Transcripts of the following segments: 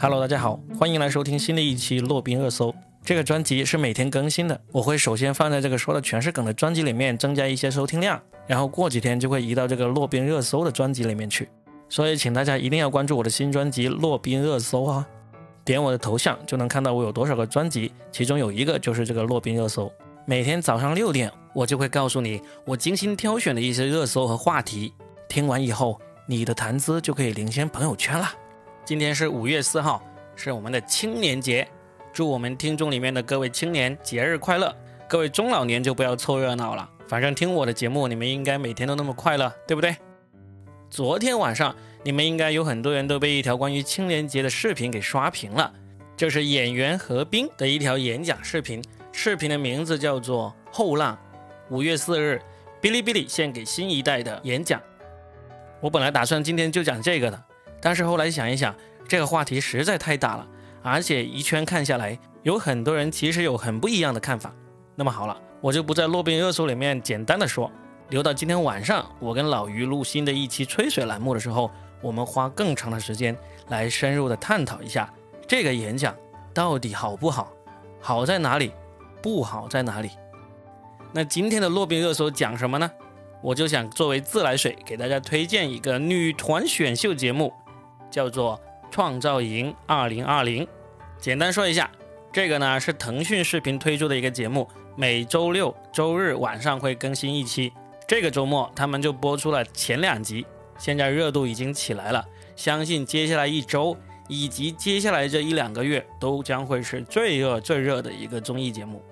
Hello，大家好，欢迎来收听新的一期洛宾热搜。这个专辑是每天更新的，我会首先放在这个说的全是梗的专辑里面增加一些收听量，然后过几天就会移到这个洛宾热搜的专辑里面去。所以请大家一定要关注我的新专辑《洛宾热搜》啊！点我的头像就能看到我有多少个专辑，其中有一个就是这个洛宾热搜。每天早上六点，我就会告诉你我精心挑选的一些热搜和话题。听完以后，你的谈资就可以领先朋友圈了。今天是五月四号，是我们的青年节，祝我们听众里面的各位青年节日快乐。各位中老年就不要凑热闹了，反正听我的节目，你们应该每天都那么快乐，对不对？昨天晚上，你们应该有很多人都被一条关于青年节的视频给刷屏了，就是演员何冰的一条演讲视频。视频的名字叫做《后浪》，五月四日，哔哩哔哩献给新一代的演讲。我本来打算今天就讲这个的，但是后来想一想，这个话题实在太大了，而且一圈看下来，有很多人其实有很不一样的看法。那么好了，我就不在洛宾热搜里面简单的说，留到今天晚上，我跟老于录新的一期吹水栏目的时候，我们花更长的时间来深入的探讨一下这个演讲到底好不好，好在哪里。不好在哪里？那今天的洛宾热搜讲什么呢？我就想作为自来水给大家推荐一个女团选秀节目，叫做《创造营2020》。简单说一下，这个呢是腾讯视频推出的一个节目，每周六周日晚上会更新一期。这个周末他们就播出了前两集，现在热度已经起来了。相信接下来一周以及接下来这一两个月都将会是最热最热的一个综艺节目。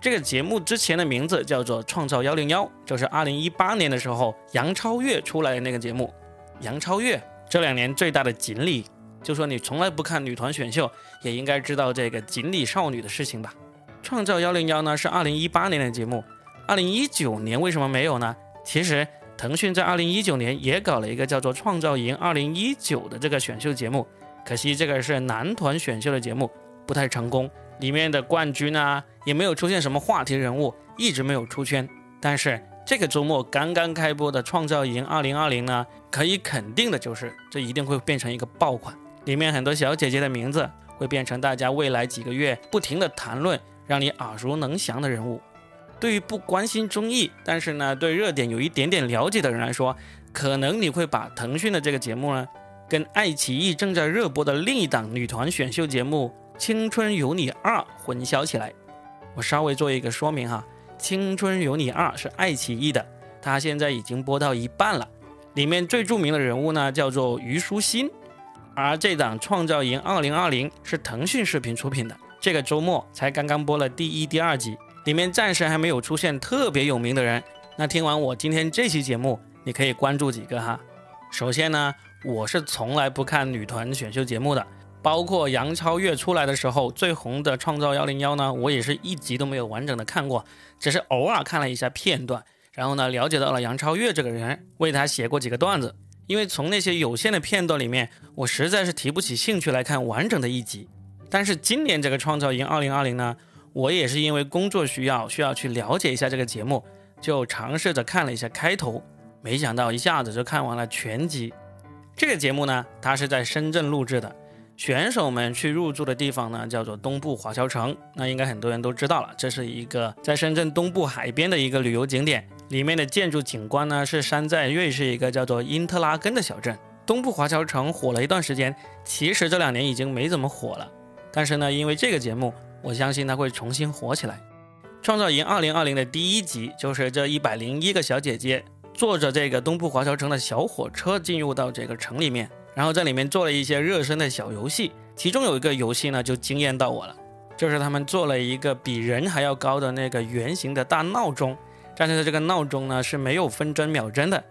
这个节目之前的名字叫做《创造幺零幺》，就是二零一八年的时候杨超越出来的那个节目。杨超越这两年最大的锦鲤，就说你从来不看女团选秀，也应该知道这个锦鲤少女的事情吧？《创造幺零幺》呢是二零一八年的节目，二零一九年为什么没有呢？其实腾讯在二零一九年也搞了一个叫做《创造营二零一九》的这个选秀节目，可惜这个是男团选秀的节目，不太成功。里面的冠军啊，也没有出现什么话题人物，一直没有出圈。但是这个周末刚刚开播的《创造营2020》呢，可以肯定的就是，这一定会变成一个爆款。里面很多小姐姐的名字会变成大家未来几个月不停的谈论，让你耳熟能详的人物。对于不关心综艺，但是呢对热点有一点点了解的人来说，可能你会把腾讯的这个节目呢，跟爱奇艺正在热播的另一档女团选秀节目。青春有你二混淆起来，我稍微做一个说明哈。青春有你二是爱奇艺的，它现在已经播到一半了。里面最著名的人物呢叫做虞书欣，而这档创造营二零二零是腾讯视频出品的，这个周末才刚刚播了第一、第二集，里面暂时还没有出现特别有名的人。那听完我今天这期节目，你可以关注几个哈。首先呢，我是从来不看女团选秀节目的。包括杨超越出来的时候最红的《创造幺零幺》呢，我也是一集都没有完整的看过，只是偶尔看了一下片段，然后呢了解到了杨超越这个人，为他写过几个段子。因为从那些有限的片段里面，我实在是提不起兴趣来看完整的一集。但是今年这个《创造营二零二零》呢，我也是因为工作需要，需要去了解一下这个节目，就尝试着看了一下开头，没想到一下子就看完了全集。这个节目呢，它是在深圳录制的。选手们去入住的地方呢，叫做东部华侨城。那应该很多人都知道了，这是一个在深圳东部海边的一个旅游景点。里面的建筑景观呢，是山寨瑞士一个叫做因特拉根的小镇。东部华侨城火了一段时间，其实这两年已经没怎么火了。但是呢，因为这个节目，我相信它会重新火起来。创造营二零二零的第一集就是这一百零一个小姐姐坐着这个东部华侨城的小火车进入到这个城里面。然后在里面做了一些热身的小游戏，其中有一个游戏呢就惊艳到我了，就是他们做了一个比人还要高的那个圆形的大闹钟，但是这个闹钟呢是没有分针秒针的，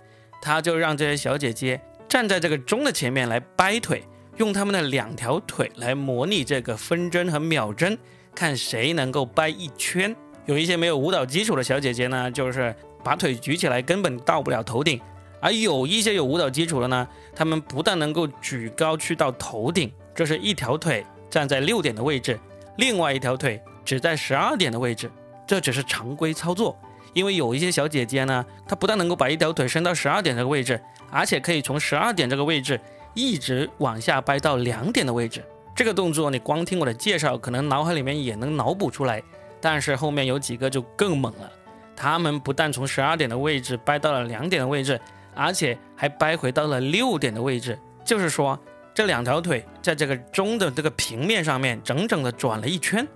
他就让这些小姐姐站在这个钟的前面来掰腿，用他们的两条腿来模拟这个分针和秒针，看谁能够掰一圈。有一些没有舞蹈基础的小姐姐呢，就是把腿举起来根本到不了头顶。而有一些有舞蹈基础的呢，他们不但能够举高去到头顶，这是一条腿站在六点的位置，另外一条腿只在十二点的位置，这只是常规操作。因为有一些小姐姐呢，她不但能够把一条腿伸到十二点这个位置，而且可以从十二点这个位置一直往下掰到两点的位置。这个动作你光听我的介绍，可能脑海里面也能脑补出来。但是后面有几个就更猛了，他们不但从十二点的位置掰到了两点的位置，而且还掰回到了六点的位置。就是说，这两条腿在这个钟的这个平面上面整整的转了一圈。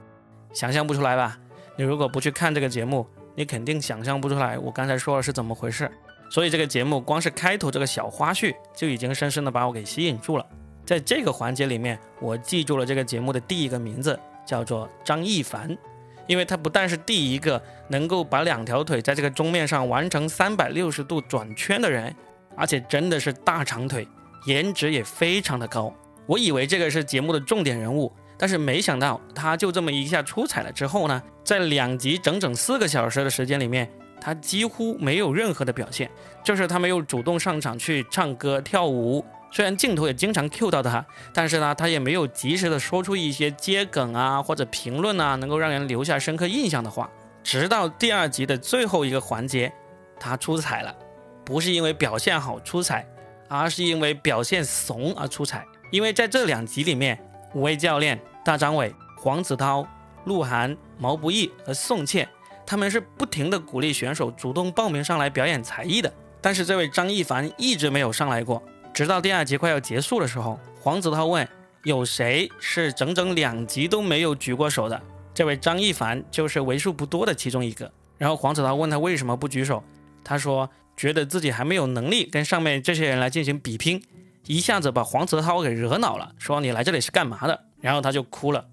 想象不出来吧？你如果不去看这个节目，你肯定想象不出来我刚才说的是怎么回事。所以这个节目光是开头这个小花絮就已经深深的把我给吸引住了。在这个环节里面，我记住了这个节目的第一个名字，叫做张一凡。因为他不但是第一个能够把两条腿在这个钟面上完成三百六十度转圈的人，而且真的是大长腿，颜值也非常的高。我以为这个是节目的重点人物，但是没想到他就这么一下出彩了之后呢，在两集整整四个小时的时间里面，他几乎没有任何的表现，就是他没有主动上场去唱歌跳舞。虽然镜头也经常 Q 到他，但是呢，他也没有及时的说出一些接梗啊或者评论啊，能够让人留下深刻印象的话。直到第二集的最后一个环节，他出彩了，不是因为表现好出彩，而是因为表现怂而出彩。因为在这两集里面，五位教练大张伟、黄子韬、鹿晗、毛不易和宋茜，他们是不停的鼓励选手主动报名上来表演才艺的，但是这位张一凡一直没有上来过。直到第二集快要结束的时候，黄子韬问：“有谁是整整两集都没有举过手的？”这位张一凡就是为数不多的其中一个。然后黄子韬问他为什么不举手，他说：“觉得自己还没有能力跟上面这些人来进行比拼。”一下子把黄子韬给惹恼了，说：“你来这里是干嘛的？”然后他就哭了。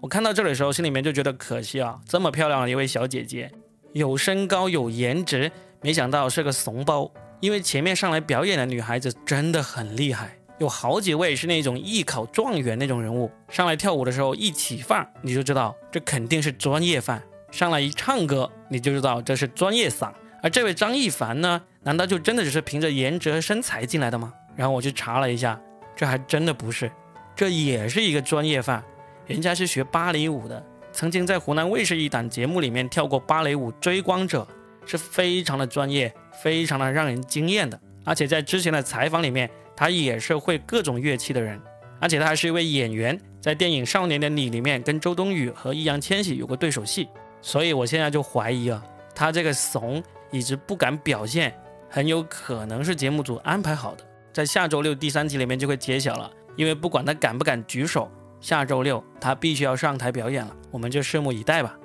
我看到这里的时候，心里面就觉得可惜啊，这么漂亮的一位小姐姐，有身高有颜值，没想到是个怂包。因为前面上来表演的女孩子真的很厉害，有好几位是那种艺考状元那种人物，上来跳舞的时候一起范儿，你就知道这肯定是专业范；上来一唱歌，你就知道这是专业嗓。而这位张一凡呢，难道就真的只是凭着颜值和身材进来的吗？然后我去查了一下，这还真的不是，这也是一个专业范，人家是学芭蕾舞的，曾经在湖南卫视一档节目里面跳过芭蕾舞《追光者》，是非常的专业。非常的让人惊艳的，而且在之前的采访里面，他也是会各种乐器的人，而且他还是一位演员，在电影《少年的你》里面跟周冬雨和易烊千玺有过对手戏，所以我现在就怀疑啊，他这个怂一直不敢表现，很有可能是节目组安排好的，在下周六第三集里面就会揭晓了，因为不管他敢不敢举手，下周六他必须要上台表演了，我们就拭目以待吧。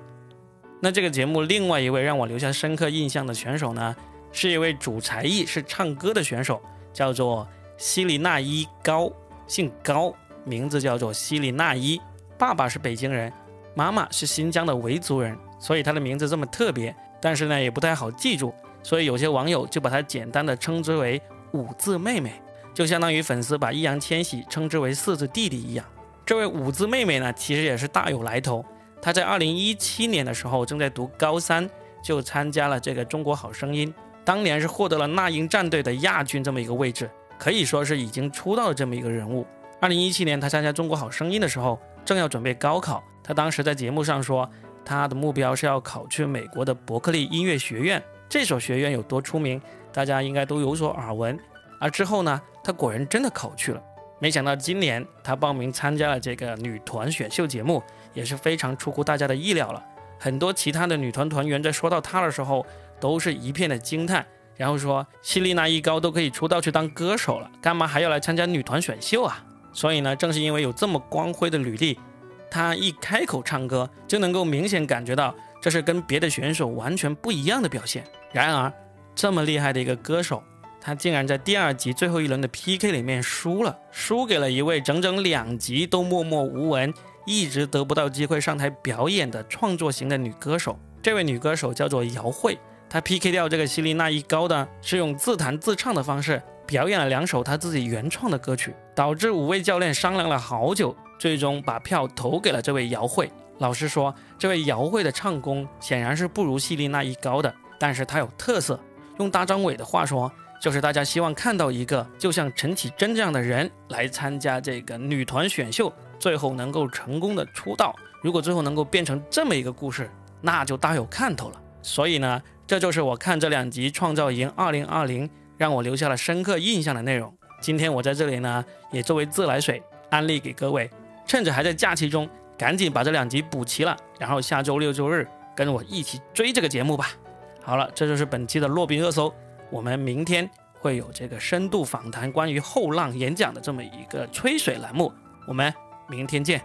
那这个节目另外一位让我留下深刻印象的选手呢？是一位主才艺是唱歌的选手，叫做西里纳伊高，姓高，名字叫做西里纳伊。爸爸是北京人，妈妈是新疆的维族人，所以他的名字这么特别。但是呢，也不太好记住，所以有些网友就把他简单的称之为五字妹妹，就相当于粉丝把易烊千玺称之为四字弟弟一样。这位五字妹妹呢，其实也是大有来头。她在二零一七年的时候正在读高三，就参加了这个《中国好声音》。当年是获得了那英战队的亚军这么一个位置，可以说是已经出道的这么一个人物。二零一七年他参加《中国好声音》的时候，正要准备高考。他当时在节目上说，他的目标是要考去美国的伯克利音乐学院。这所学院有多出名，大家应该都有所耳闻。而之后呢，他果然真的考去了。没想到今年他报名参加了这个女团选秀节目，也是非常出乎大家的意料了。很多其他的女团团员在说到他的时候。都是一片的惊叹，然后说希丽娜一高都可以出道去当歌手了，干嘛还要来参加女团选秀啊？所以呢，正是因为有这么光辉的履历，她一开口唱歌就能够明显感觉到这是跟别的选手完全不一样的表现。然而，这么厉害的一个歌手，她竟然在第二集最后一轮的 PK 里面输了，输给了一位整整两集都默默无闻、一直得不到机会上台表演的创作型的女歌手。这位女歌手叫做姚慧。他 PK 掉这个希利娜一高的是用自弹自唱的方式表演了两首他自己原创的歌曲，导致五位教练商量了好久，最终把票投给了这位姚慧。老实说，这位姚慧的唱功显然是不如希利娜一高的，但是她有特色。用大张伟的话说，就是大家希望看到一个就像陈绮贞这样的人来参加这个女团选秀，最后能够成功的出道。如果最后能够变成这么一个故事，那就大有看头了。所以呢。这就是我看这两集《创造营2020》让我留下了深刻印象的内容。今天我在这里呢，也作为自来水安利给各位，趁着还在假期中，赶紧把这两集补齐了，然后下周六周日跟我一起追这个节目吧。好了，这就是本期的洛宾热搜，我们明天会有这个深度访谈关于后浪演讲的这么一个吹水栏目，我们明天见。